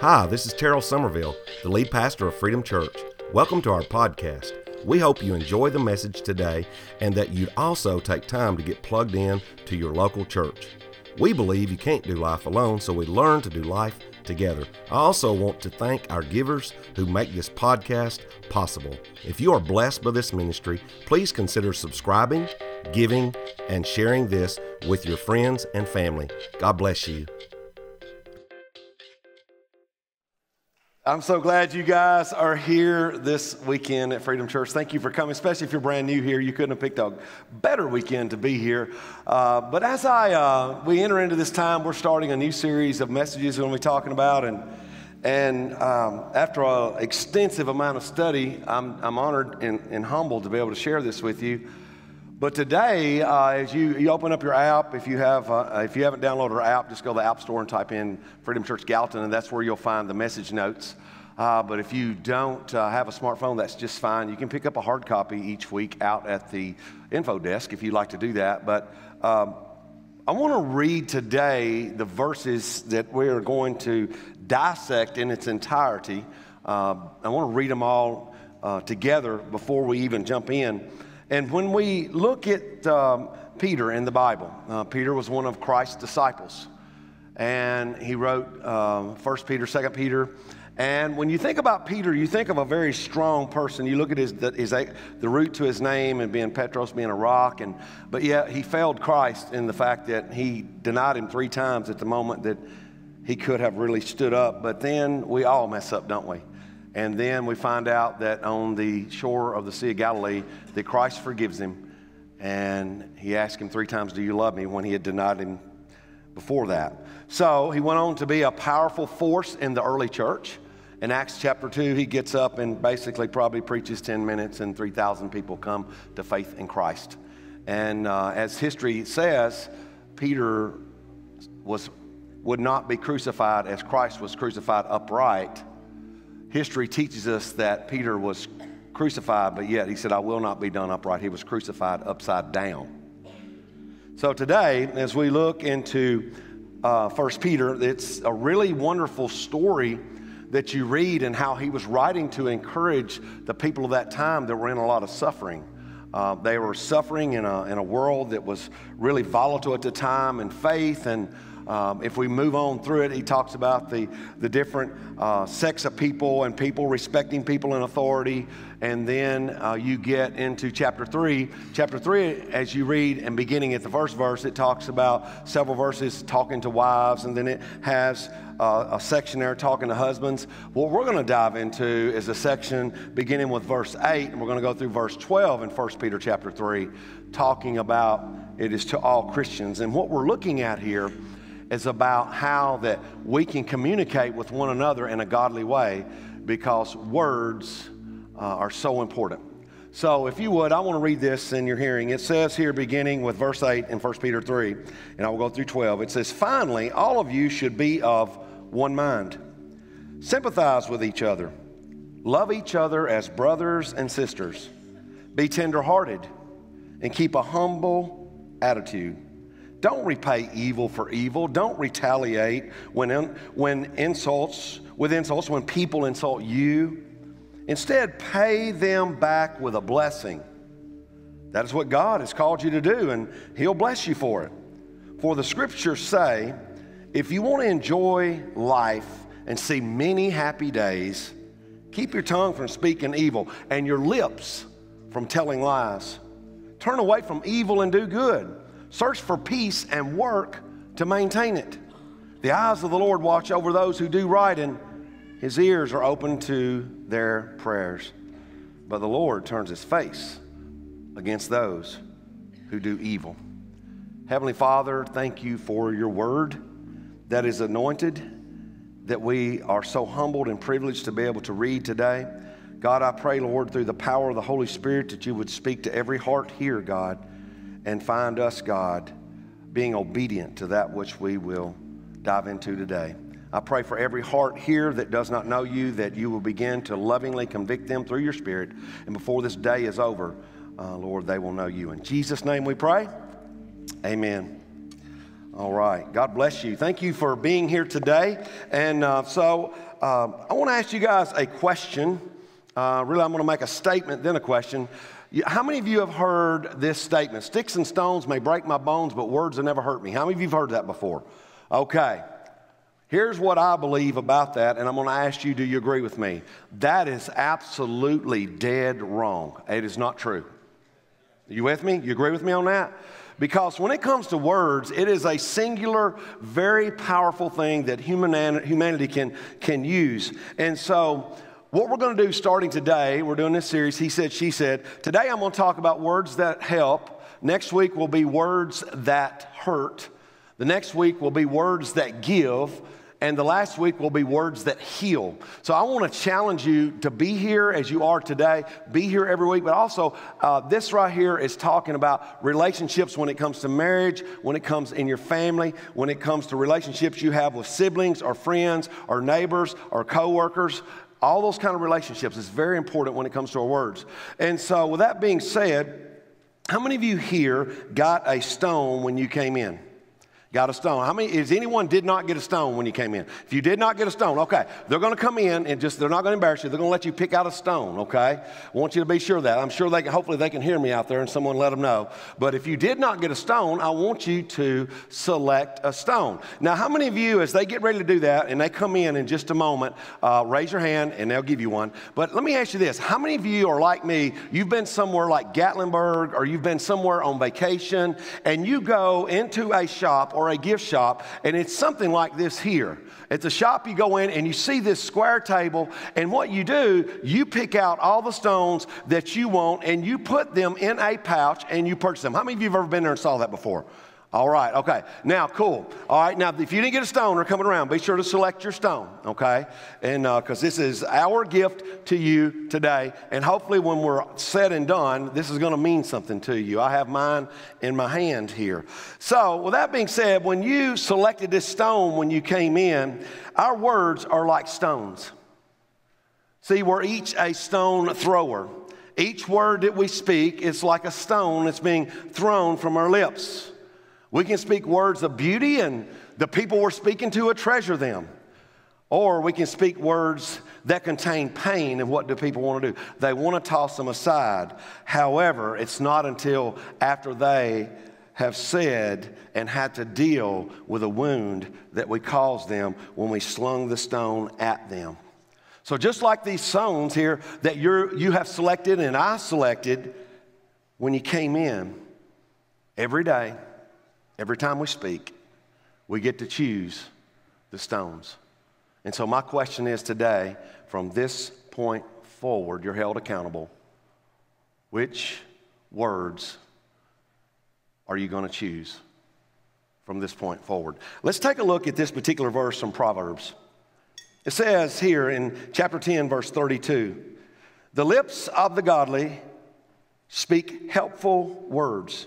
Hi, this is Terrell Somerville, the lead pastor of Freedom Church. Welcome to our podcast. We hope you enjoy the message today and that you'd also take time to get plugged in to your local church. We believe you can't do life alone, so we learn to do life together. I also want to thank our givers who make this podcast possible. If you are blessed by this ministry, please consider subscribing, giving, and sharing this with your friends and family. God bless you. I'm so glad you guys are here this weekend at Freedom Church. Thank you for coming, especially if you're brand new here. You couldn't have picked a better weekend to be here. Uh, but as I uh, we enter into this time, we're starting a new series of messages we're going to be talking about, and and um, after an extensive amount of study, I'm, I'm honored and, and humbled to be able to share this with you. But today, uh, as you, you open up your app, if you, have, uh, if you haven't downloaded our app, just go to the App Store and type in Freedom Church Galton, and that's where you'll find the message notes. Uh, but if you don't uh, have a smartphone, that's just fine. You can pick up a hard copy each week out at the info desk if you'd like to do that. But um, I want to read today the verses that we are going to dissect in its entirety. Uh, I want to read them all uh, together before we even jump in. And when we look at um, Peter in the Bible, uh, Peter was one of Christ's disciples. And he wrote um, 1 Peter, 2 Peter. And when you think about Peter, you think of a very strong person. You look at his, his, the root to his name and being Petros, being a rock. And, but yet he failed Christ in the fact that he denied him three times at the moment that he could have really stood up. But then we all mess up, don't we? And then we find out that on the shore of the Sea of Galilee, that Christ forgives him. And he asked him three times, Do you love me? when he had denied him before that. So he went on to be a powerful force in the early church. In Acts chapter 2, he gets up and basically probably preaches 10 minutes, and 3,000 people come to faith in Christ. And uh, as history says, Peter was, would not be crucified as Christ was crucified upright history teaches us that Peter was crucified, but yet he said, I will not be done upright. He was crucified upside down. So today, as we look into uh, 1 Peter, it's a really wonderful story that you read and how he was writing to encourage the people of that time that were in a lot of suffering. Uh, they were suffering in a, in a world that was really volatile at the time in faith and um, if we move on through it, he talks about the, the different uh, sects of people and people respecting people in authority. And then uh, you get into chapter three. Chapter three, as you read and beginning at the first verse, it talks about several verses talking to wives, and then it has uh, a section there talking to husbands. What we're going to dive into is a section beginning with verse 8, and we're going to go through verse 12 in 1 Peter chapter 3, talking about it is to all Christians. And what we're looking at here is about how that we can communicate with one another in a godly way because words uh, are so important. So, if you would, I want to read this in your hearing. It says here, beginning with verse 8 in 1 Peter 3, and I will go through 12. It says, Finally, all of you should be of one mind, sympathize with each other, love each other as brothers and sisters, be tenderhearted, and keep a humble attitude don't repay evil for evil. Don't retaliate when, in, when insults, with insults, when people insult you. Instead, pay them back with a blessing. That is what God has called you to do, and He'll bless you for it. For the scriptures say, if you want to enjoy life and see many happy days, keep your tongue from speaking evil and your lips from telling lies. Turn away from evil and do good. Search for peace and work to maintain it. The eyes of the Lord watch over those who do right, and his ears are open to their prayers. But the Lord turns his face against those who do evil. Heavenly Father, thank you for your word that is anointed, that we are so humbled and privileged to be able to read today. God, I pray, Lord, through the power of the Holy Spirit, that you would speak to every heart here, God and find us, God, being obedient to that which we will dive into today. I pray for every heart here that does not know you, that you will begin to lovingly convict them through your Spirit. And before this day is over, uh, Lord, they will know you. In Jesus' name we pray. Amen. All right. God bless you. Thank you for being here today. And uh, so um, I want to ask you guys a question. Uh, really, I'm going to make a statement, then a question. How many of you have heard this statement? Sticks and stones may break my bones, but words have never hurt me. How many of you have heard that before? Okay. Here's what I believe about that, and I'm going to ask you do you agree with me? That is absolutely dead wrong. It is not true. You with me? You agree with me on that? Because when it comes to words, it is a singular, very powerful thing that human, humanity can, can use. And so, what we're going to do starting today, we're doing this series, He Said, She Said. Today, I'm going to talk about words that help. Next week will be words that hurt. The next week will be words that give. And the last week will be words that heal. So I want to challenge you to be here as you are today, be here every week, but also uh, this right here is talking about relationships when it comes to marriage, when it comes in your family, when it comes to relationships you have with siblings or friends or neighbors or coworkers. All those kind of relationships is very important when it comes to our words. And so, with that being said, how many of you here got a stone when you came in? Got a stone. How many, is anyone did not get a stone when you came in? If you did not get a stone, okay, they're going to come in and just, they're not going to embarrass you. They're going to let you pick out a stone, okay? I want you to be sure of that. I'm sure they can, hopefully they can hear me out there and someone let them know. But if you did not get a stone, I want you to select a stone. Now, how many of you, as they get ready to do that and they come in in just a moment, uh, raise your hand and they'll give you one. But let me ask you this. How many of you are like me? You've been somewhere like Gatlinburg or you've been somewhere on vacation and you go into a shop or a gift shop, and it's something like this here. It's a shop you go in and you see this square table, and what you do, you pick out all the stones that you want and you put them in a pouch and you purchase them. How many of you have ever been there and saw that before? All right, okay. Now, cool. All right, now if you didn't get a stone or coming around, be sure to select your stone, okay? And because uh, this is our gift to you today, and hopefully when we're said and done, this is going to mean something to you. I have mine in my hand here. So, with that being said, when you selected this stone when you came in, our words are like stones. See, we're each a stone thrower. Each word that we speak is like a stone that's being thrown from our lips. We can speak words of beauty, and the people we're speaking to will treasure them. Or we can speak words that contain pain, and what do people want to do? They want to toss them aside. However, it's not until after they have said and had to deal with a wound that we caused them when we slung the stone at them. So, just like these stones here that you you have selected and I selected when you came in, every day, Every time we speak, we get to choose the stones. And so, my question is today from this point forward, you're held accountable. Which words are you going to choose from this point forward? Let's take a look at this particular verse from Proverbs. It says here in chapter 10, verse 32 The lips of the godly speak helpful words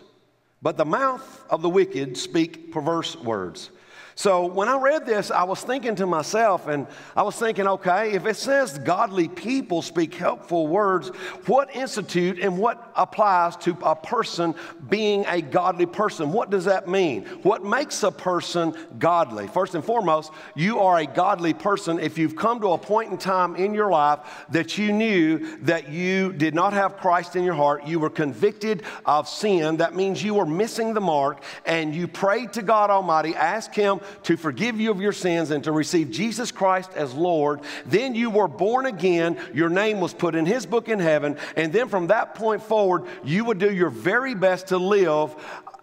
but the mouth of the wicked speak perverse words. So when I read this, I was thinking to myself, and I was thinking, okay, if it says godly people speak helpful words, what institute and what applies to a person being a godly person? What does that mean? What makes a person godly? First and foremost, you are a godly person if you've come to a point in time in your life that you knew that you did not have Christ in your heart, you were convicted of sin. That means you were missing the mark, and you prayed to God Almighty, ask Him to forgive you of your sins and to receive Jesus Christ as Lord. Then you were born again. Your name was put in His book in heaven. And then from that point forward, you would do your very best to live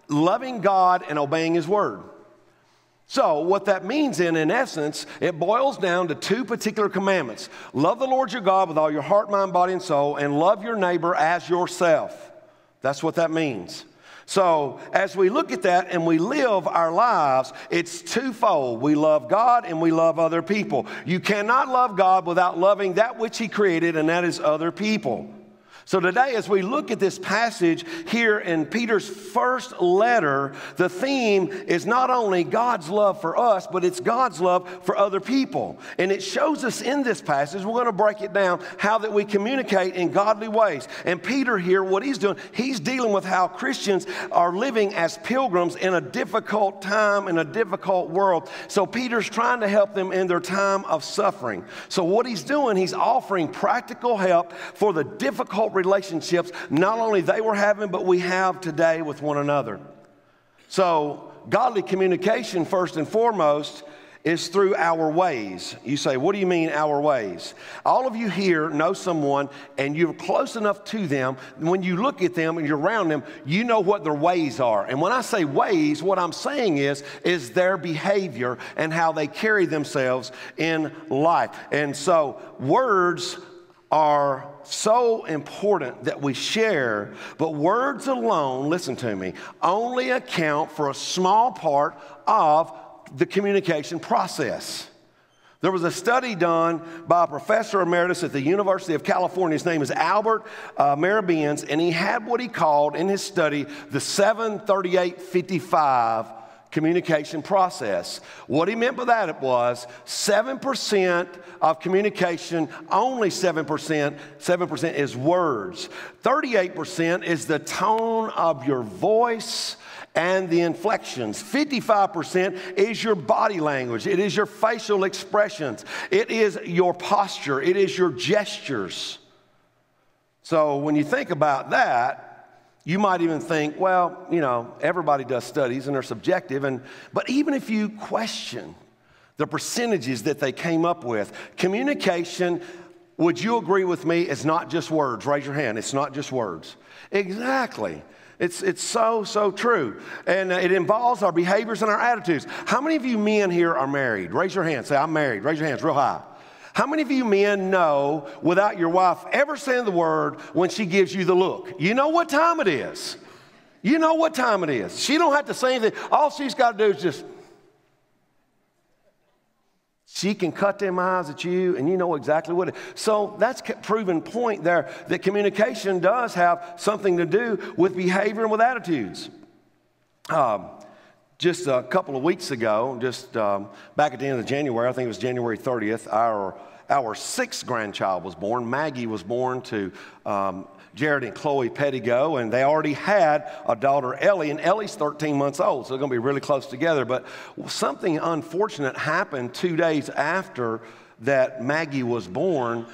loving God and obeying His word. So, what that means in, in essence, it boils down to two particular commandments love the Lord your God with all your heart, mind, body, and soul, and love your neighbor as yourself. That's what that means. So, as we look at that and we live our lives, it's twofold. We love God and we love other people. You cannot love God without loving that which He created, and that is other people. So, today, as we look at this passage here in Peter's first letter, the theme is not only God's love for us, but it's God's love for other people. And it shows us in this passage, we're going to break it down, how that we communicate in godly ways. And Peter here, what he's doing, he's dealing with how Christians are living as pilgrims in a difficult time, in a difficult world. So, Peter's trying to help them in their time of suffering. So, what he's doing, he's offering practical help for the difficult relationships not only they were having, but we have today with one another. So, godly communication, first and foremost, is through our ways. You say, What do you mean, our ways? All of you here know someone and you're close enough to them. When you look at them and you're around them, you know what their ways are. And when I say ways, what I'm saying is, is their behavior and how they carry themselves in life. And so, words are so important that we share, but words alone, listen to me, only account for a small part of the communication process. There was a study done by a professor emeritus at the University of California. His name is Albert uh, Mehrabians, and he had what he called in his study the 73855 communication process. What he meant by that was 7% of communication, only 7%, 7% is words. 38% is the tone of your voice and the inflections. 55% is your body language, it is your facial expressions, it is your posture, it is your gestures. So when you think about that, you might even think, well, you know, everybody does studies and they're subjective. And, but even if you question the percentages that they came up with, communication, would you agree with me, is not just words? Raise your hand. It's not just words. Exactly. It's, it's so, so true. And it involves our behaviors and our attitudes. How many of you men here are married? Raise your hand. Say, I'm married. Raise your hands real high. How many of you men know without your wife ever saying the word when she gives you the look? You know what time it is. You know what time it is. She don't have to say anything. All she's got to do is just she can cut them eyes at you and you know exactly what it is. So that's proven point there that communication does have something to do with behavior and with attitudes. Um, just a couple of weeks ago, just um, back at the end of January, I think it was January 30th, our, our sixth grandchild was born. Maggie was born to um, Jared and Chloe Pettigo, and they already had a daughter, Ellie, and Ellie's 13 months old, so they're going to be really close together. But something unfortunate happened two days after that Maggie was born.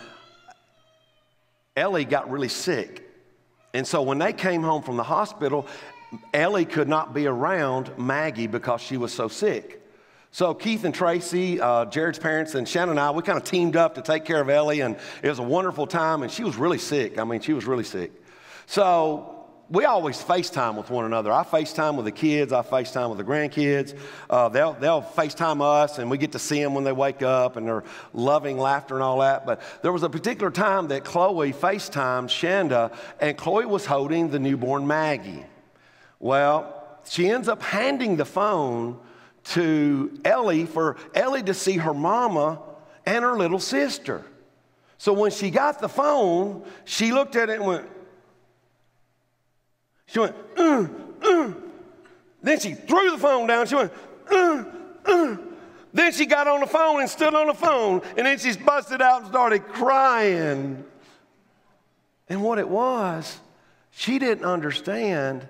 Ellie got really sick. And so when they came home from the hospital, Ellie could not be around Maggie because she was so sick. So Keith and Tracy, uh, Jared's parents, and Shannon and I, we kind of teamed up to take care of Ellie, and it was a wonderful time. And she was really sick. I mean, she was really sick. So we always FaceTime with one another. I FaceTime with the kids. I FaceTime with the grandkids. Uh, they'll, they'll FaceTime us, and we get to see them when they wake up, and they're loving laughter and all that. But there was a particular time that Chloe FaceTimed Shanda, and Chloe was holding the newborn Maggie. Well, she ends up handing the phone to Ellie for Ellie to see her mama and her little sister. So when she got the phone, she looked at it and went, she went, uh, uh. Then she threw the phone down. She went, uh. Then she got on the phone and stood on the phone. And then she busted out and started crying. And what it was, she didn't understand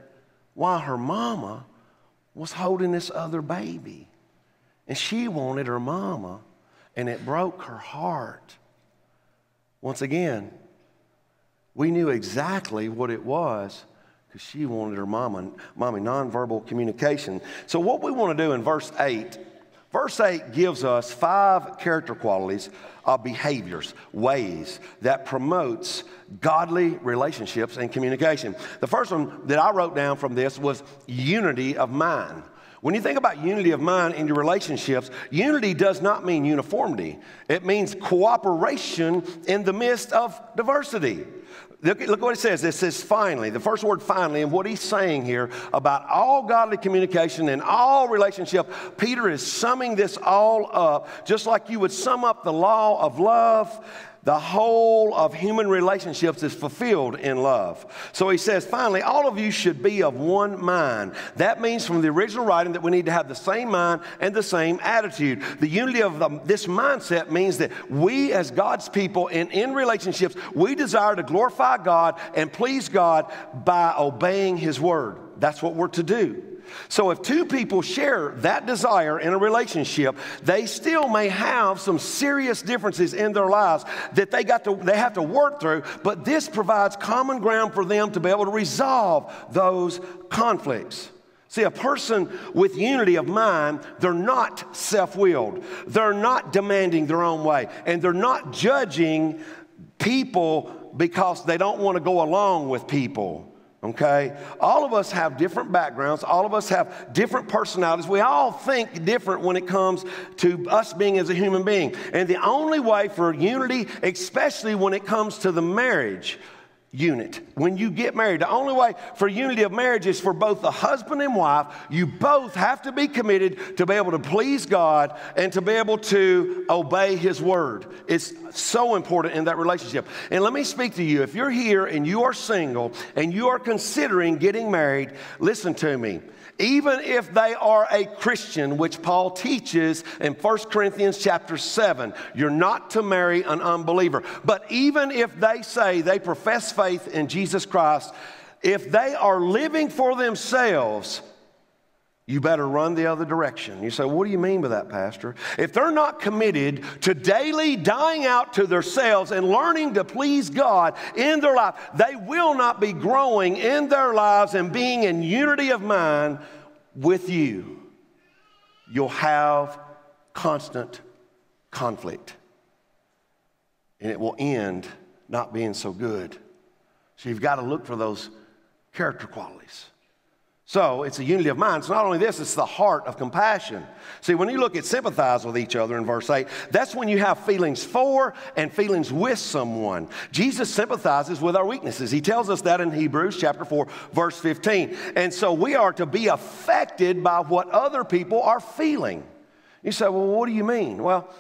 while her mama was holding this other baby. And she wanted her mama, and it broke her heart. Once again, we knew exactly what it was because she wanted her mama, mommy, nonverbal communication. So, what we want to do in verse 8 Verse 8 gives us five character qualities of behaviors, ways that promotes godly relationships and communication. The first one that I wrote down from this was unity of mind. When you think about unity of mind in your relationships, unity does not mean uniformity. It means cooperation in the midst of diversity. Look, look what it says. It says finally, the first word finally, and what he's saying here about all godly communication and all relationship. Peter is summing this all up, just like you would sum up the law of love The whole of human relationships is fulfilled in love. So he says, finally, all of you should be of one mind. That means from the original writing that we need to have the same mind and the same attitude. The unity of the, this mindset means that we, as God's people and in relationships, we desire to glorify God and please God by obeying his word. That's what we're to do. So, if two people share that desire in a relationship, they still may have some serious differences in their lives that they, got to, they have to work through, but this provides common ground for them to be able to resolve those conflicts. See, a person with unity of mind, they're not self willed, they're not demanding their own way, and they're not judging people because they don't want to go along with people okay? All of us have different backgrounds, all of us have different personalities. We all think different when it comes to us being as a human being. And the only way for unity, especially when it comes to the marriage, unit. When you get married, the only way for unity of marriage is for both the husband and wife. You both have to be committed to be able to please God and to be able to obey His word. It's so important in that relationship. And let me speak to you. If you're here and you are single and you are considering getting married, listen to me even if they are a Christian, which Paul teaches in 1 Corinthians chapter 7. You're not to marry an unbeliever. But even if they say they profess faith in Jesus Christ, if they are living for themselves, you better run the other direction. You say, What do you mean by that, Pastor? If they're not committed to daily dying out to themselves and learning to please God in their life, they will not be growing in their lives and being in unity of mind with you. You'll have constant conflict, and it will end not being so good. So you've got to look for those character qualities. So it's a unity of mind. It's not only this, it's the heart of compassion. See, when you look at sympathize with each other in verse 8, that's when you have feelings for and feelings with someone. Jesus sympathizes with our weaknesses. He tells us that in Hebrews chapter 4, verse 15. And so we are to be affected by what other people are feeling. You say, well, what do you mean? Well,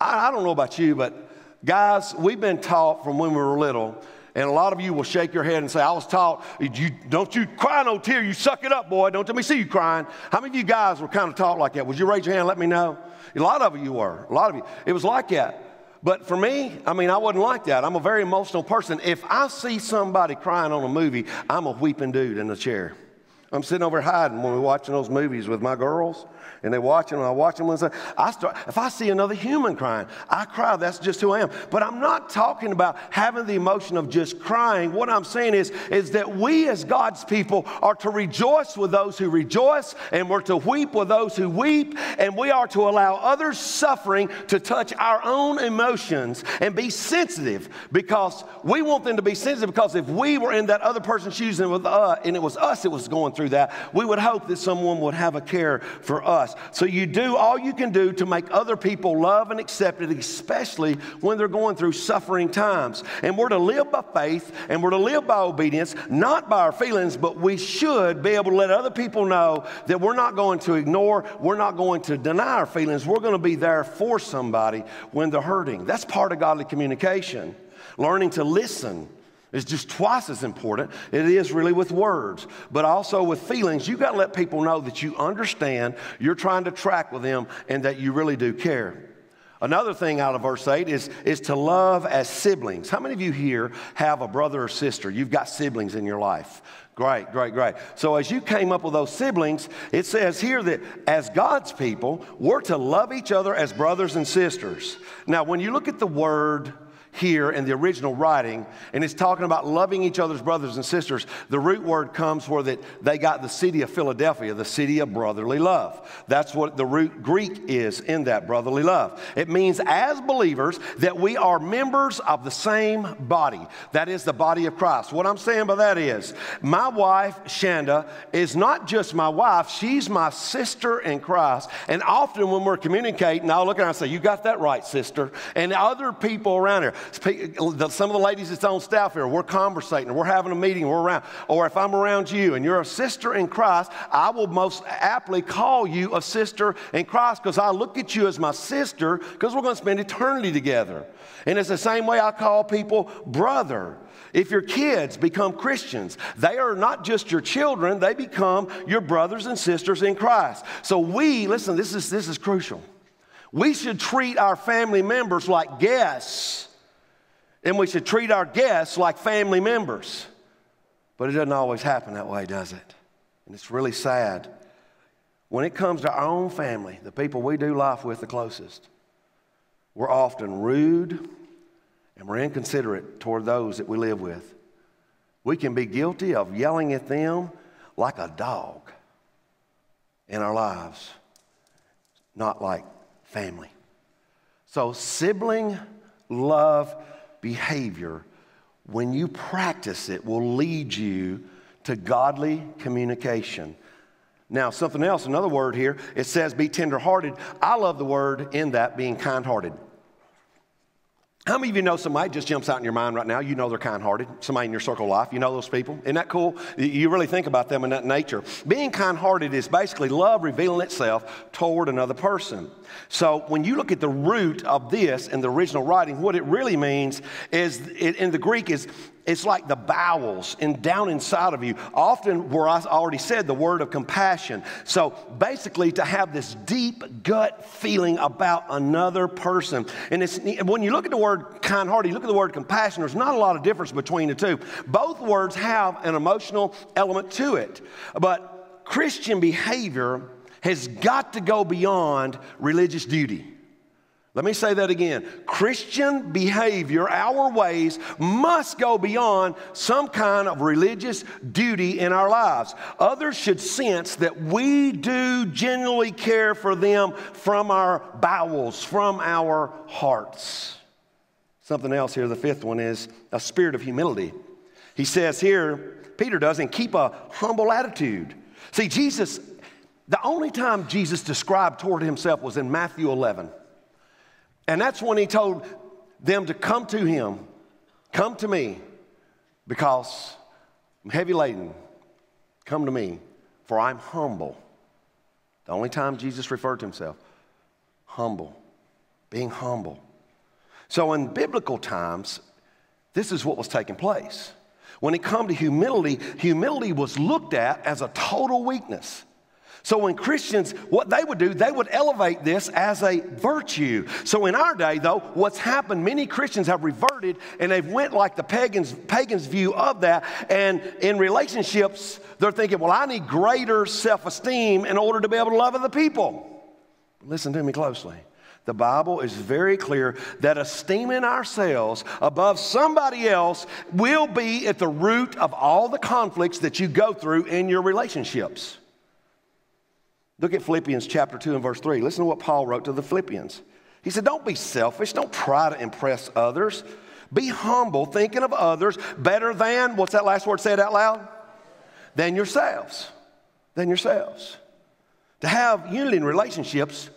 I, I don't know about you, but guys, we've been taught from when we were little and a lot of you will shake your head and say, I was taught, you, don't you cry no tear, you suck it up, boy. Don't let me see you crying. How many of you guys were kind of taught like that? Would you raise your hand let me know? A lot of you were. A lot of you. It was like that. But for me, I mean, I wasn't like that. I'm a very emotional person. If I see somebody crying on a movie, I'm a weeping dude in the chair. I'm sitting over hiding when we're watching those movies with my girls and they watch them, and I watch them, and I start, if I see another human crying, I cry. That's just who I am. But I'm not talking about having the emotion of just crying. What I'm saying is, is that we as God's people are to rejoice with those who rejoice, and we're to weep with those who weep, and we are to allow others' suffering to touch our own emotions and be sensitive because we want them to be sensitive because if we were in that other person's shoes and, with, uh, and it was us that was going through that, we would hope that someone would have a care for us. So you do all you can do to make other people love and accept it, especially when they're going through suffering times. And we're to live by faith and we're to live by obedience, not by our feelings, but we should be able to let other people know that we're not going to ignore, we're not going to deny our feelings. We're going to be there for somebody when they're hurting. That's part of godly communication. Learning to listen is just twice as important. It is really with words, but also with feelings. You've got to let people know that you understand, you're trying to track with them, and that you really do care. Another thing out of verse 8 is, is to love as siblings. How many of you here have a brother or sister? You've got siblings in your life. Great, great, great. So, as you came up with those siblings, it says here that as God's people, we're to love each other as brothers and sisters. Now, when you look at the word here in the original writing, and it's talking about loving each other's brothers and sisters. The root word comes where that they got the city of Philadelphia, the city of brotherly love. That's what the root Greek is in that brotherly love. It means as believers that we are members of the same body. That is the body of Christ. What I'm saying by that is my wife, Shanda, is not just my wife, she's my sister in Christ. And often when we're communicating, I'll look at her and say, You got that right, sister. And other people around here. Some of the ladies that's on staff here, we're conversating, we're having a meeting, we're around. Or if I'm around you and you're a sister in Christ, I will most aptly call you a sister in Christ because I look at you as my sister because we're going to spend eternity together. And it's the same way I call people brother. If your kids become Christians, they are not just your children, they become your brothers and sisters in Christ. So we, listen, this is, this is crucial. We should treat our family members like guests, and we should treat our guests like family members. But it doesn't always happen that way, does it? And it's really sad. When it comes to our own family, the people we do life with the closest, we're often rude and we're inconsiderate toward those that we live with. We can be guilty of yelling at them like a dog in our lives, not like family. So, sibling love behavior, when you practice it, will lead you to godly communication. Now, something else, another word here, it says be tenderhearted. I love the word in that being kind hearted. How many of you know somebody just jumps out in your mind right now? You know they're kind hearted, somebody in your circle of life. You know those people? Isn't that cool? You really think about them in that nature. Being kind hearted is basically love revealing itself toward another person. So when you look at the root of this in the original writing, what it really means is in the Greek is it's like the bowels and down inside of you. Often, where I already said, the word of compassion. So basically, to have this deep gut feeling about another person. And it's, when you look at the word kind hearted, you look at the word compassion, there's not a lot of difference between the two. Both words have an emotional element to it. But Christian behavior has got to go beyond religious duty. Let me say that again. Christian behavior, our ways, must go beyond some kind of religious duty in our lives. Others should sense that we do genuinely care for them from our bowels, from our hearts. Something else here, the fifth one is a spirit of humility. He says here, Peter does, and keep a humble attitude. See, Jesus, the only time Jesus described toward himself was in Matthew 11. And that's when he told them to come to him, come to me, because I'm heavy laden. Come to me, for I'm humble. The only time Jesus referred to himself, humble, being humble. So in biblical times, this is what was taking place. When it come to humility, humility was looked at as a total weakness. So when Christians, what they would do, they would elevate this as a virtue. So in our day, though, what's happened, many Christians have reverted and they've went like the pagans, pagans view of that. And in relationships, they're thinking, well, I need greater self-esteem in order to be able to love other people. Listen to me closely. The Bible is very clear that esteeming ourselves above somebody else will be at the root of all the conflicts that you go through in your relationships. Look at Philippians chapter 2 and verse 3. Listen to what Paul wrote to the Philippians. He said, Don't be selfish. Don't try to impress others. Be humble, thinking of others better than, what's that last word? Say it out loud. Than yourselves. Than yourselves. To have unity in relationships,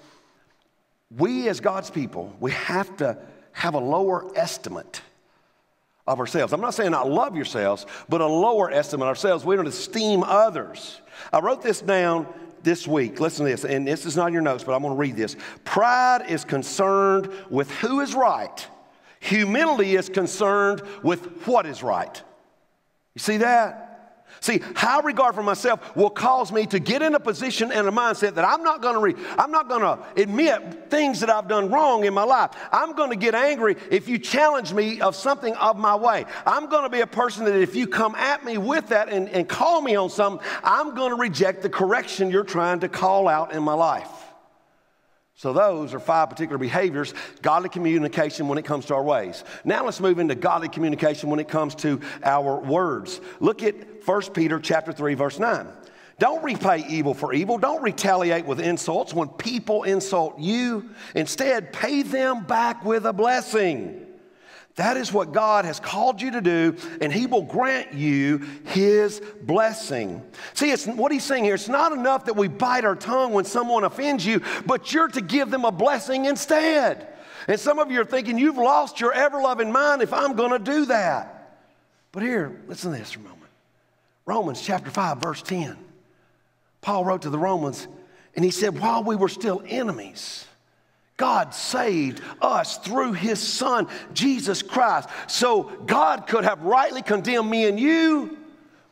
we as God's people, we have to have a lower estimate of ourselves. I'm not saying not love yourselves, but a lower estimate of ourselves. We don't esteem others. I wrote this down this week, listen to this, and this is not in your notes, but I'm going to read this. Pride is concerned with who is right, humility is concerned with what is right. You see that? See, high regard for myself will cause me to get in a position and a mindset that I'm not going to re- I'm not going to admit things that I've done wrong in my life. I'm going to get angry if you challenge me of something of my way. I'm going to be a person that if you come at me with that and, and call me on something, I'm going to reject the correction you're trying to call out in my life. So, those are five particular behaviors godly communication when it comes to our ways. Now, let's move into godly communication when it comes to our words. Look at 1 Peter chapter 3, verse 9. Don't repay evil for evil. Don't retaliate with insults when people insult you. Instead, pay them back with a blessing. That is what God has called you to do, and He will grant you His blessing. See, it's what He's saying here. It's not enough that we bite our tongue when someone offends you, but you're to give them a blessing instead. And some of you are thinking, you've lost your ever loving mind if I'm going to do that. But here, listen to this for a moment Romans chapter 5, verse 10. Paul wrote to the Romans, and he said, While we were still enemies, God saved us through his son, Jesus Christ. So God could have rightly condemned me and you,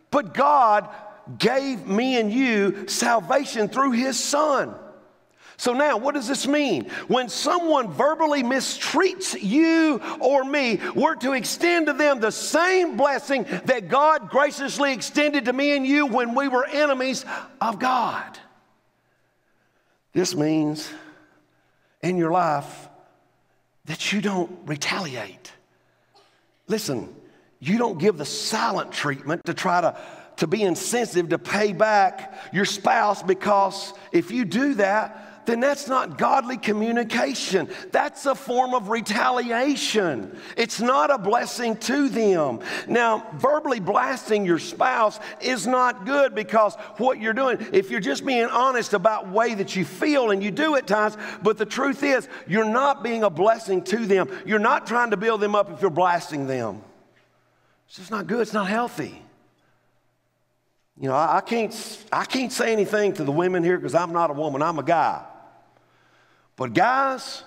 but God gave me and you salvation through his son. So now, what does this mean? When someone verbally mistreats you or me, we're to extend to them the same blessing that God graciously extended to me and you when we were enemies of God. This means in your life that you don't retaliate. Listen, you don't give the silent treatment to try to, to be insensitive to pay back your spouse because if you do that, then that's not godly communication. That's a form of retaliation. It's not a blessing to them. Now, verbally blasting your spouse is not good because what you're doing, if you're just being honest about way that you feel and you do at times, but the truth is you're not being a blessing to them. You're not trying to build them up if you're blasting them. It's just not good. It's not healthy. You know, I, I can't, I can't say anything to the women here because I'm not a woman, I'm a guy. But, guys,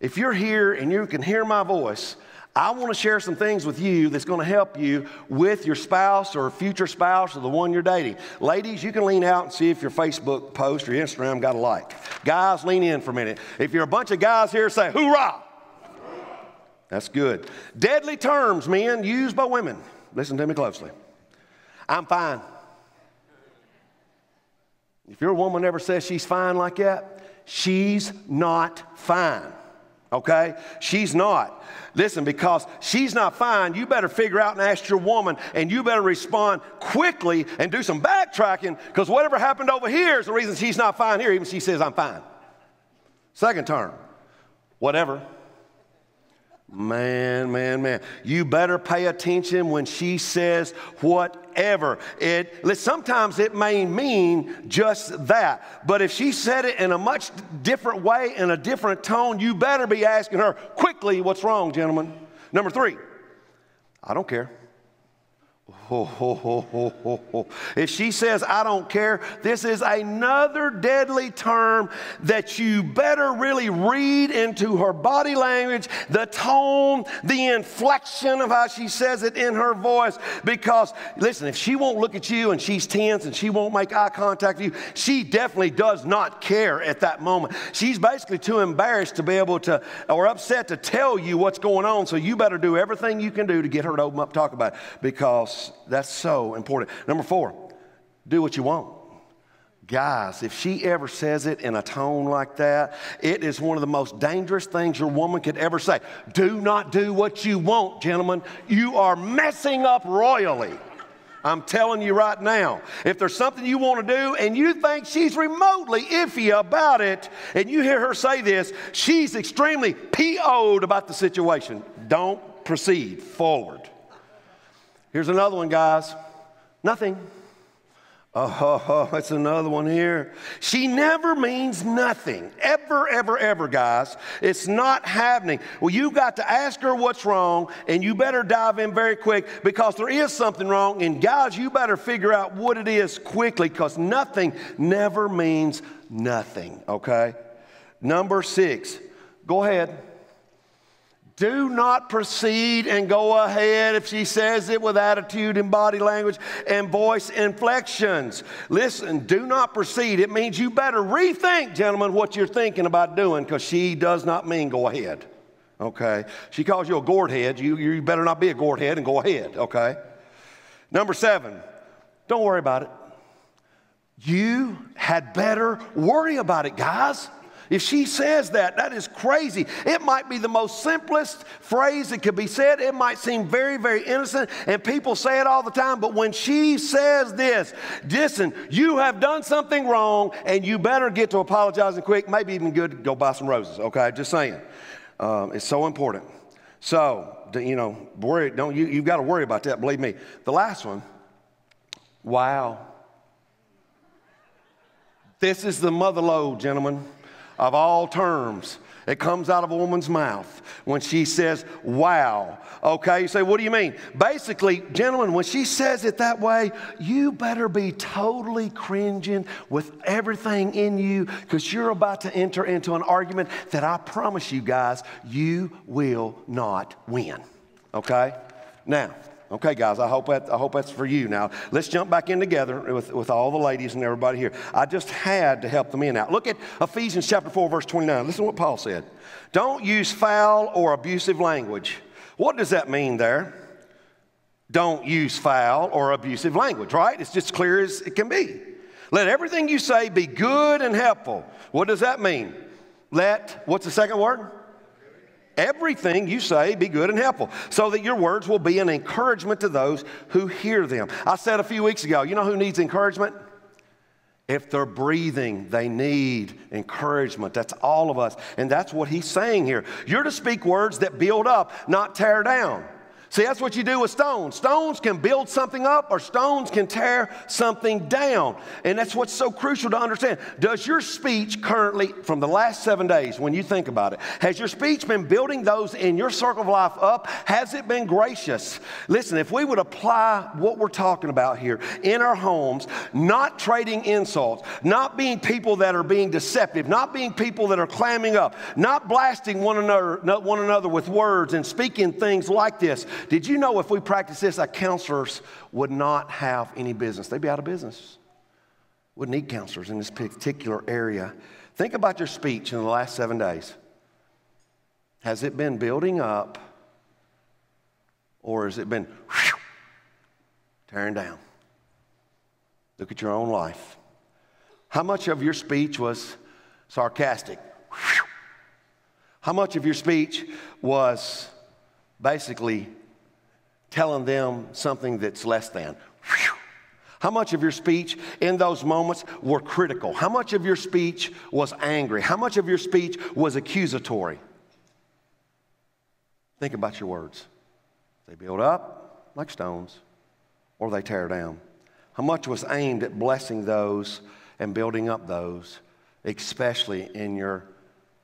if you're here and you can hear my voice, I want to share some things with you that's going to help you with your spouse or future spouse or the one you're dating. Ladies, you can lean out and see if your Facebook post or Instagram got a like. Guys, lean in for a minute. If you're a bunch of guys here, say, hoorah! That's good. Deadly terms, men, used by women. Listen to me closely. I'm fine. If your woman ever says she's fine like that, she's not fine. Okay? She's not. Listen, because she's not fine, you better figure out and ask your woman, and you better respond quickly and do some backtracking, because whatever happened over here is the reason she's not fine here, even she says, I'm fine. Second term, whatever. Man, man, man. You better pay attention when she says whatever. It sometimes it may mean just that. But if she said it in a much different way, in a different tone, you better be asking her quickly what's wrong, gentlemen. Number three, I don't care. If she says, I don't care, this is another deadly term that you better really read into her body language, the tone, the inflection of how she says it in her voice. Because, listen, if she won't look at you and she's tense and she won't make eye contact with you, she definitely does not care at that moment. She's basically too embarrassed to be able to, or upset to tell you what's going on. So you better do everything you can do to get her to open up, talk about it. Because that's so important. Number four, do what you want. Guys, if she ever says it in a tone like that, it is one of the most dangerous things your woman could ever say. Do not do what you want, gentlemen. You are messing up royally. I'm telling you right now. If there's something you want to do and you think she's remotely iffy about it, and you hear her say this, she's extremely PO'd about the situation. Don't proceed forward. Here's another one, guys. Nothing. Oh, it's another one here. She never means nothing. Ever, ever, ever, guys. It's not happening. Well, you got to ask her what's wrong, and you better dive in very quick because there is something wrong. And, guys, you better figure out what it is quickly because nothing never means nothing, okay? Number six, go ahead. Do not proceed and go ahead if she says it with attitude and body language and voice inflections. Listen, do not proceed. It means you better rethink, gentlemen, what you're thinking about doing because she does not mean go ahead. Okay? She calls you a gourd head. You, you better not be a gourd head and go ahead. Okay? Number seven, don't worry about it. You had better worry about it, guys. If she says that, that is crazy. It might be the most simplest phrase that could be said. It might seem very, very innocent, and people say it all the time. But when she says this, listen, you have done something wrong, and you better get to apologizing quick. Maybe even good to go buy some roses, okay? Just saying. Um, it's so important. So, you know, worry, don't you, you've got to worry about that, believe me. The last one, wow. This is the mother lode, gentlemen of all terms. It comes out of a woman's mouth when she says, wow. Okay, you say, what do you mean? Basically, gentlemen, when she says it that way, you better be totally cringing with everything in you because you're about to enter into an argument that I promise you guys, you will not win. Okay? Now, Okay, guys, I hope, that, I hope that's for you. Now, let's jump back in together with, with all the ladies and everybody here. I just had to help the men out. Look at Ephesians chapter 4, verse 29. Listen to what Paul said. Don't use foul or abusive language. What does that mean there? Don't use foul or abusive language, right? It's just clear as it can be. Let everything you say be good and helpful. What does that mean? Let, what's the second word? Everything you say be good and helpful, so that your words will be an encouragement to those who hear them. I said a few weeks ago, you know who needs encouragement? If they're breathing, they need encouragement. That's all of us. And that's what he's saying here. You're to speak words that build up, not tear down. See, that's what you do with stones. Stones can build something up or stones can tear something down. And that's what's so crucial to understand. Does your speech currently, from the last seven days, when you think about it, has your speech been building those in your circle of life up? Has it been gracious? Listen, if we would apply what we're talking about here in our homes, not trading insults, not being people that are being deceptive, not being people that are clamming up, not blasting one another, one another with words and speaking things like this, did you know if we practice this, our counselors would not have any business? They'd be out of business. Would need counselors in this particular area. Think about your speech in the last seven days. Has it been building up or has it been whew, tearing down? Look at your own life. How much of your speech was sarcastic? Whew. How much of your speech was basically telling them something that's less than. Whew. How much of your speech in those moments were critical? How much of your speech was angry? How much of your speech was accusatory? Think about your words. They build up like stones or they tear down. How much was aimed at blessing those and building up those, especially in your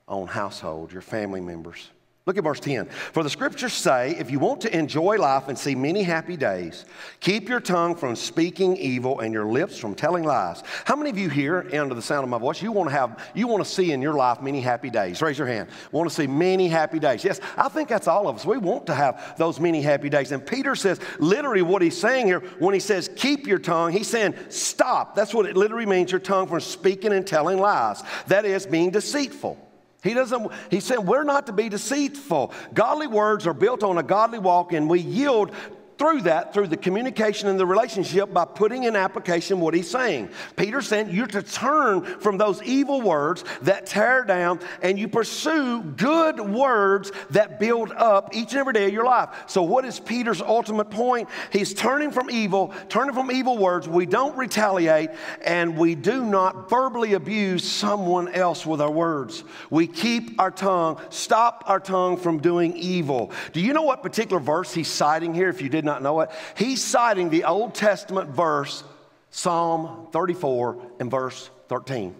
own household, your family members? Look at verse 10. For the scriptures say, if you want to enjoy life and see many happy days, keep your tongue from speaking evil and your lips from telling lies. How many of you here, under the sound of my voice, you want to have, you want to see in your life many happy days? Raise your hand. Want to see many happy days? Yes, I think that's all of us. We want to have those many happy days. And Peter says, literally, what he's saying here, when he says keep your tongue, he's saying stop. That's what it literally means, your tongue from speaking and telling lies. That is being deceitful. He doesn't, he said, we're not to be deceitful. Godly words are built on a godly walk, and we yield through that, through the communication and the relationship, by putting in application what he's saying. Peter said, You're to turn from those evil words that tear down and you pursue good words that build up each and every day of your life. So, what is Peter's ultimate point? He's turning from evil, turning from evil words. We don't retaliate and we do not verbally abuse someone else with our words. We keep our tongue, stop our tongue from doing evil. Do you know what particular verse he's citing here if you didn't? Not know it. He's citing the Old Testament verse, Psalm 34 and verse 13.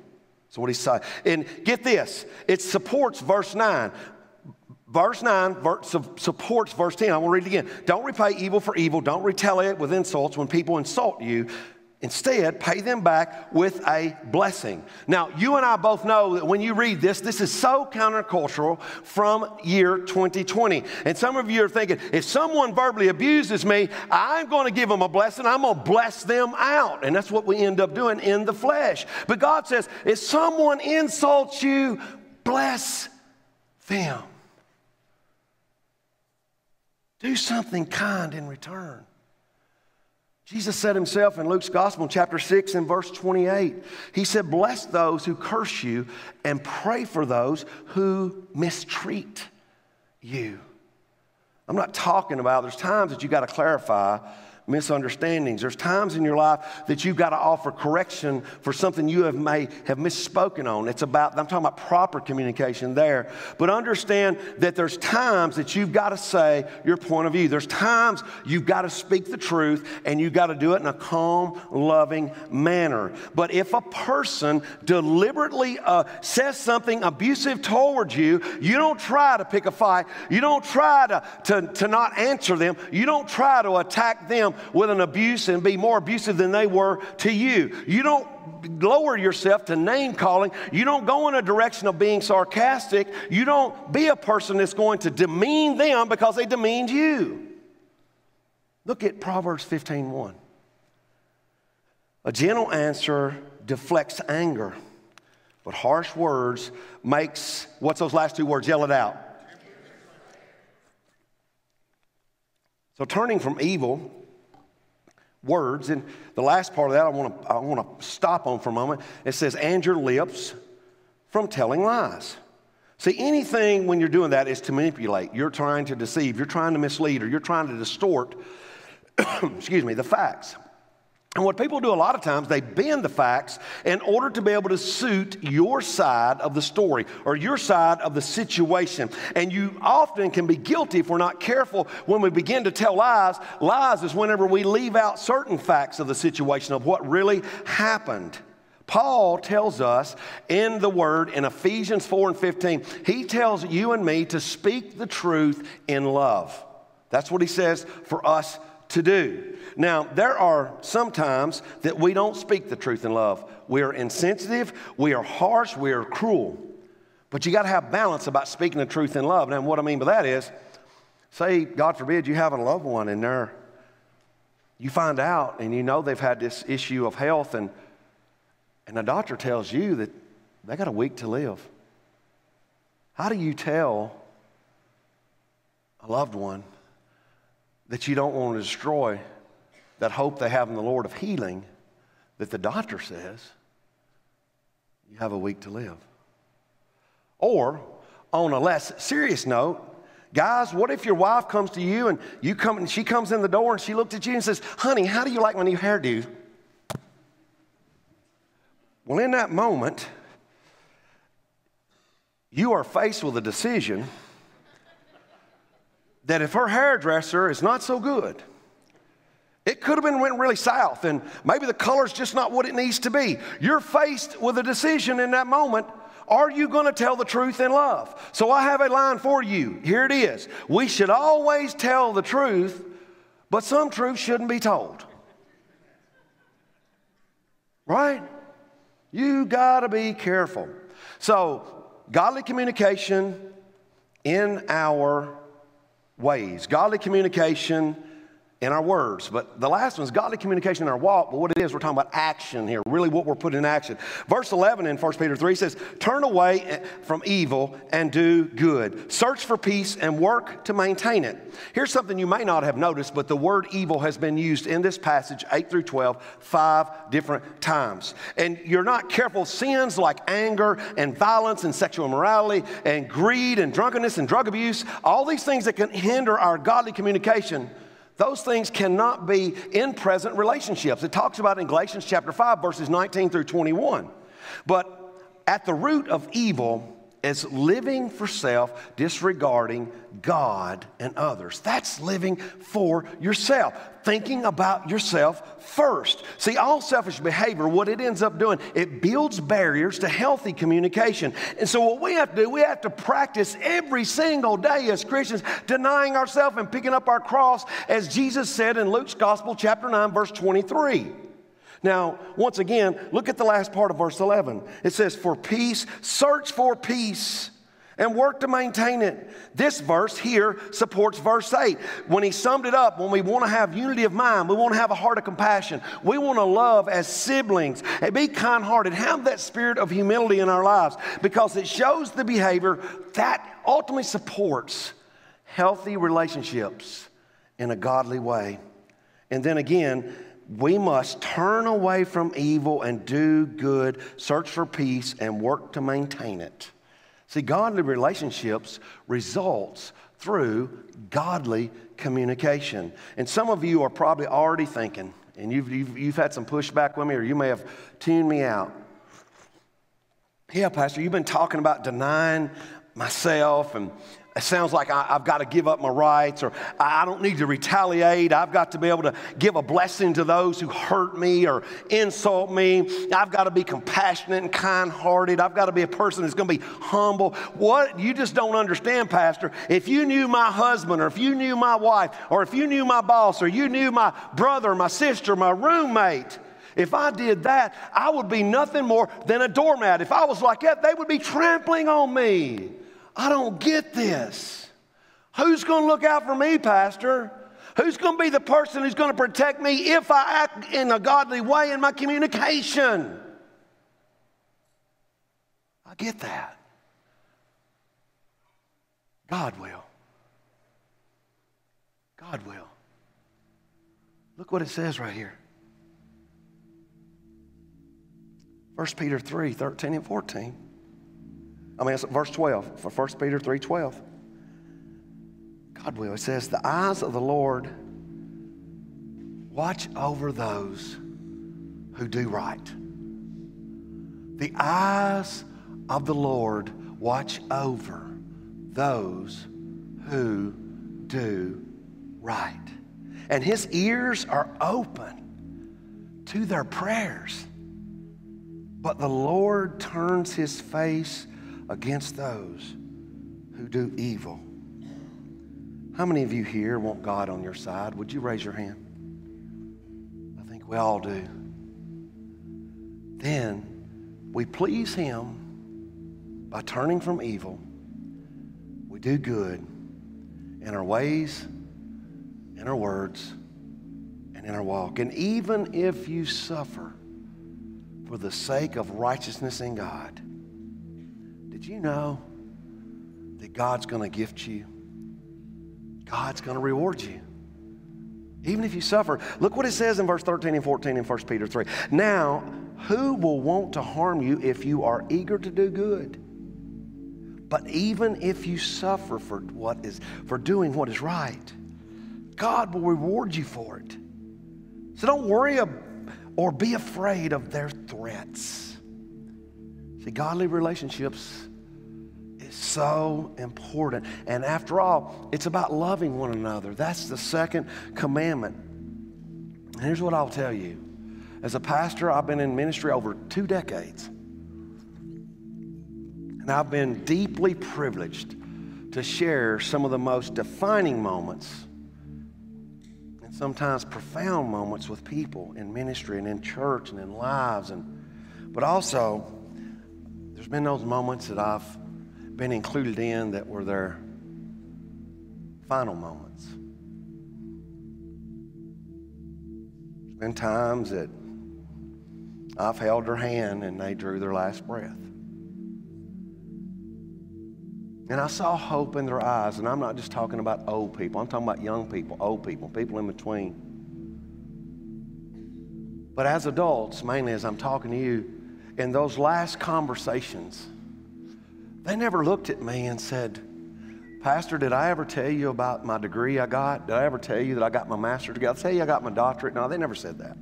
So what he's saying. And get this, it supports verse 9. Verse 9 verse, supports verse 10. I want to read it again. Don't repay evil for evil. Don't retaliate with insults when people insult you. Instead, pay them back with a blessing. Now, you and I both know that when you read this, this is so countercultural from year 2020. And some of you are thinking, if someone verbally abuses me, I'm going to give them a blessing. I'm going to bless them out. And that's what we end up doing in the flesh. But God says, if someone insults you, bless them. Do something kind in return. Jesus said himself in Luke's Gospel, chapter 6, and verse 28, He said, Bless those who curse you and pray for those who mistreat you. I'm not talking about, there's times that you got to clarify misunderstandings. There's times in your life that you've got to offer correction for something you have may have misspoken on. It's about, I'm talking about proper communication there. But understand that there's times that you've got to say your point of view. There's times you've got to speak the truth and you've got to do it in a calm, loving manner. But if a person deliberately uh, says something abusive towards you, you don't try to pick a fight. You don't try to, to, to not answer them. You don't try to attack them with an abuse and be more abusive than they were to you. You don't lower yourself to name calling. You don't go in a direction of being sarcastic. You don't be a person that's going to demean them because they demeaned you. Look at Proverbs 15:1. A gentle answer deflects anger, but harsh words makes what's those last two words? Yell it out. So turning from evil words. And the last part of that I want to I want to stop on for a moment. It says, and your lips from telling lies. See, anything when you're doing that is to manipulate. You're trying to deceive, you're trying to mislead, or you're trying to distort, excuse me, the facts. And what people do a lot of times, they bend the facts in order to be able to suit your side of the story or your side of the situation. And you often can be guilty if we're not careful when we begin to tell lies. Lies is whenever we leave out certain facts of the situation of what really happened. Paul tells us in the word in Ephesians 4 and 15, he tells you and me to speak the truth in love. That's what he says for us to do. Now, there are sometimes that we don't speak the truth in love. We are insensitive, we are harsh, we are cruel. But you got to have balance about speaking the truth in love. Now, what I mean by that is, say, God forbid, you have a loved one and there, you find out and you know they've had this issue of health, and, and the doctor tells you that they got a week to live. How do you tell a loved one that you don't want to destroy that hope they have in the Lord of healing that the doctor says you have a week to live. Or, on a less serious note, guys, what if your wife comes to you and you come and she comes in the door and she looks at you and says, "Honey, how do you like my new hairdo?" Well, in that moment, you are faced with a decision that if her hairdresser is not so good, it could have been went really south, and maybe the color's just not what it needs to be. You're faced with a decision in that moment. Are you going to tell the truth in love? So I have a line for you. Here it is. We should always tell the truth, but some truth shouldn't be told. Right? You got to be careful. So, godly communication in our ways, godly communication in our words. But the last one is godly communication in our walk. But what it is, we're talking about action here, really what we're putting in action. Verse 11 in 1 Peter 3 says, Turn away eh, from evil and do good. Search for peace and work to maintain it. Here's something you may not have noticed, but the word evil has been used in this passage, 8 through 12, five different times. And you're not careful, sins like anger and violence and sexual immorality and greed and drunkenness and drug abuse, all these things that can hinder our godly communication those things cannot be in present relationships. It talks about in Galatians chapter 5, verses 19 through 21. But at the root of evil is living for self, disregarding God and others. That's living for yourself, thinking about yourself first. See, all selfish behavior, what it ends up doing, it builds barriers to healthy communication. And so, what we have to do, we have to practice every single day as Christians, denying ourselves and picking up our cross, as Jesus said in Luke's Gospel, chapter 9, verse 23. Now, once again, look at the last part of verse 11. It says, For peace, search for peace and work to maintain it. This verse here supports verse 8. When he summed it up, when we want to have unity of mind, we want to have a heart of compassion, we want to love as siblings and be kind hearted, have that spirit of humility in our lives because it shows the behavior that ultimately supports healthy relationships in a godly way. And then again, we must turn away from evil and do good, search for peace, and work to maintain it. See, godly relationships results through godly communication. And some of you are probably already thinking, and you've, you've, you've had some pushback with me, or you may have tuned me out. Yeah, Pastor, you've been talking about denying myself and it sounds like I, have got to give up my rights or I don't need to retaliate. I've got to be able to give a blessing to those who hurt me or insult me. I've got to be compassionate and kind hearted. I've got to be a person who's going to be humble. What? You just don't understand, Pastor. If you knew my husband or if you knew my wife or if you knew my boss or you knew my brother, my sister, my roommate, if I did that, I would be nothing more than a doormat. If I was like that, they would be trampling on me. I don't get this. Who's going to look out for me, Pastor? Who's going to be the person who's going to protect me if I act in a godly way in my communication? I get that. God will. God will. Look what it says right here. 1 Peter 3 13 and 14. I mean, it's verse 12 for 1 Peter 3 12. God will. It says, The eyes of the Lord watch over those who do right. The eyes of the Lord watch over those who do right. And his ears are open to their prayers. But the Lord turns his face against those who do evil. How many of you here want God on your side? Would you raise your hand? I think we all do. Then we please Him by turning from evil. We do good in our ways, in our words, and in our walk. And even if you suffer for the sake of righteousness in God, did you know that God's going to gift you? God's going to reward you. Even if you suffer. Look what it says in verse 13 and 14 in 1 Peter 3. Now, who will want to harm you if you are eager to do good? But even if you suffer for what is for doing what is right, God will reward you for it. So don't worry or be afraid of their threats. See, godly relationships so important. And after all, it's about loving one another. That's the second commandment. And here's what I'll tell you as a pastor, I've been in ministry over two decades. And I've been deeply privileged to share some of the most defining moments and sometimes profound moments with people in ministry and in church and in lives. And, but also, there's been those moments that I've been included in that were their final moments. There's been times that I've held their hand and they drew their last breath. And I saw hope in their eyes, and I'm not just talking about old people, I'm talking about young people, old people, people in between. But as adults, mainly as I'm talking to you, in those last conversations, they never looked at me and said, Pastor, did I ever tell you about my degree I got? Did I ever tell you that I got my master's degree? I'll tell you I got my doctorate. No, they never said that.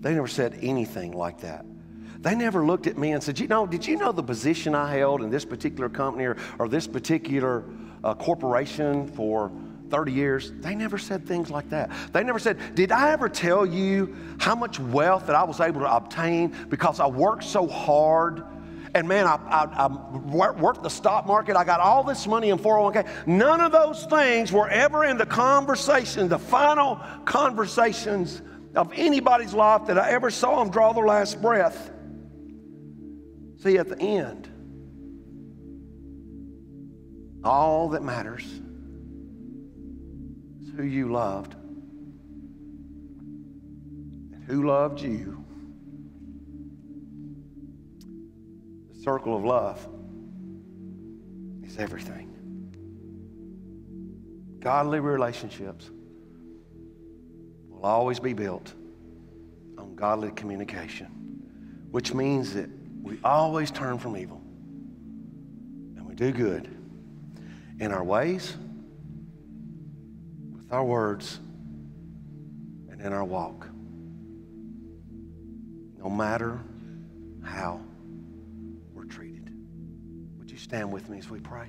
They never said anything like that. They never looked at me and said, you know, did you know the position I held in this particular company or, or this particular uh, corporation for 30 years? They never said things like that. They never said, Did I ever tell you how much wealth that I was able to obtain because I worked so hard and man, I, I, I worked the stock market. I got all this money in 401k. None of those things were ever in the conversation, the final conversations of anybody's life that I ever saw them draw their last breath. See, at the end, all that matters is who you loved and who loved you circle of love is everything. Godly relationships will always be built on godly communication, which means that we always turn from evil and we do good in our ways with our words and in our walk. No matter how stand with me as we pray?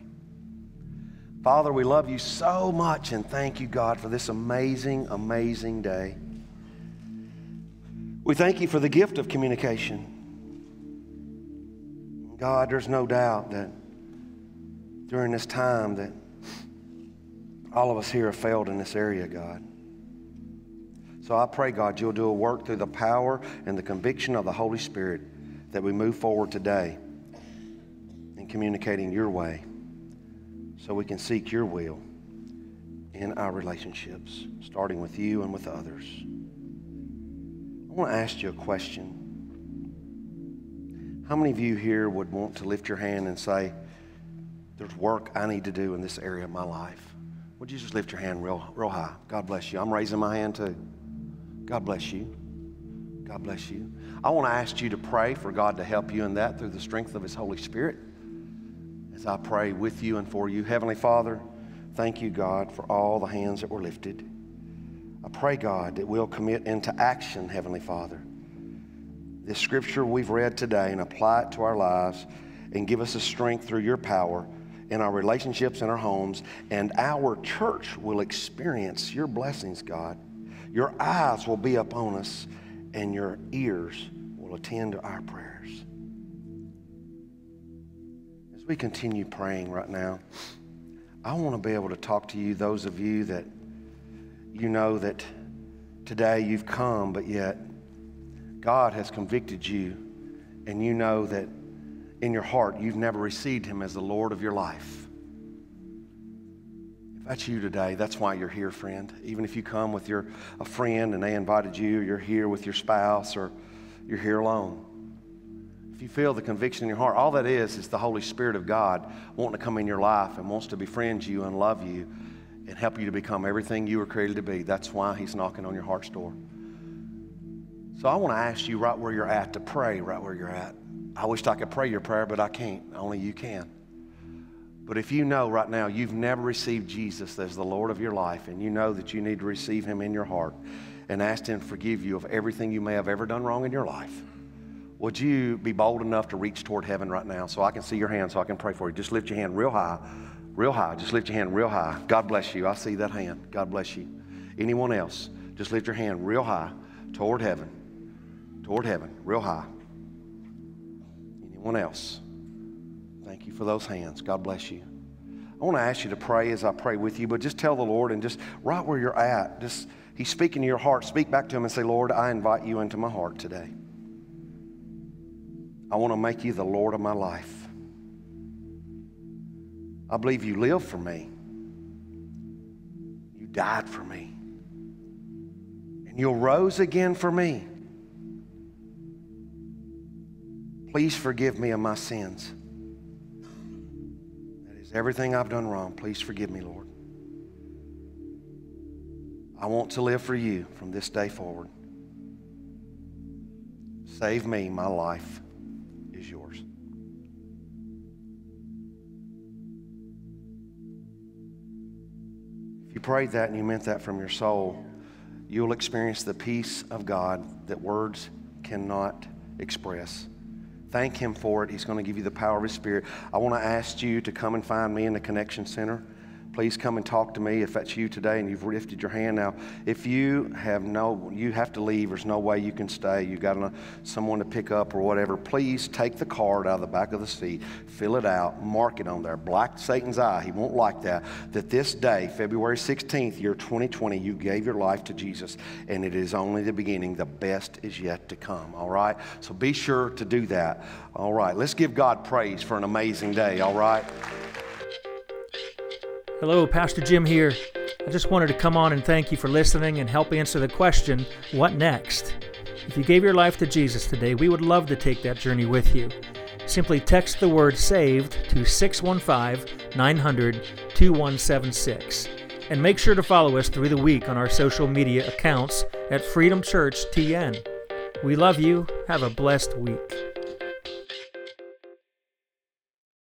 Father, we love you so much and thank you, God, for this amazing, amazing day. We thank you for the gift of communication. God, there's no doubt that during this time that all of us here have failed in this area, God. So I pray, God, you'll do a work through the power and the conviction of the Holy Spirit that we move forward today in communicating your way so we can seek your will in our relationships, starting with you and with others. I want to ask you a question. How many of you here would want to lift your hand and say, There's work I need to do in this area of my life? Would you just lift your hand real, real high? God bless you. I'm raising my hand too. God bless you. God bless you. I want to ask you to pray for God to help you in that through the strength of His Holy Spirit. I pray with you and for you, Heavenly Father, thank you, God, for all the hands that were lifted. I pray, God, that we'll commit into action, Heavenly Father, this scripture we've read today and apply it to our lives and give us a strength through your power in our relationships in our homes, and our church will experience your blessings, God. Your eyes will be upon us, and your ears will attend to our prayers. We continue praying right now, I want to be able to talk to you, those of you that you know that today you've come, but yet God has convicted you, and you know that in your heart you've never received Him as the Lord of your life. If that's you today, that's why you're here, friend. Even if you come with your a friend and they invited you, you're here with your spouse, or you're here alone. If you feel the conviction in your heart, all that is is the Holy Spirit of God wanting to come in your life and wants to befriend you and love you and help you to become everything you were created to be. That's why He's knocking on your heart's door. So I want to ask you right where you're at to pray right where you're at. I wish I could pray your prayer, but I can't. Only you can. But if you know right now you've never received Jesus as the Lord of your life, and you know that you need to receive Him in your heart and ask Him to forgive you of everything you may have ever done wrong in your life, would you be bold enough to reach toward heaven right now so I can see your hand so I can pray for you? Just lift your hand real high, real high. Just lift your hand real high. God bless you. I see that hand. God bless you. Anyone else? Just lift your hand real high toward heaven toward heaven, real high. Anyone else? Thank you for those hands. God bless you. I want to ask you to pray as I pray with you, but just tell the Lord and just right where you're at, just He's speaking to your heart. Speak back to Him and say, Lord, I invite you into my heart today. I want to make you the Lord of my life. I believe you live for me. You died for me. And you rose again for me. Please forgive me of my sins. That is everything I've done wrong. Please forgive me, Lord. I want to live for you from this day forward. Save me. My life prayed that and you meant that from your soul, you'll experience the peace of God that words cannot express. Thank Him for it. He's going to give you the power of His Spirit. I want to ask you to come and find me in the Connection Center please come and talk to me if that's you today and you've lifted your hand. Now if you have no you have to leave. There's no way you can stay. You've got someone to pick up or whatever. Please take the card out of the back of the seat. Fill it out. Mark it on there. Black satan's eye. He won't like that. That this day february 16th year 2020 you gave your life to jesus and it is only the beginning. The best is yet to come. All right? So be sure to do that. All right. Let's give god praise for an amazing day. All right Hello, Pastor Jim here. I just wanted to come on and thank you for listening and help answer the question, What next? If you gave your life to Jesus today, we would love to take that journey with you. Simply text the word SAVED to 615 900 2176. And make sure to follow us through the week on our social media accounts at Freedom Church TN. We love you. Have a blessed week.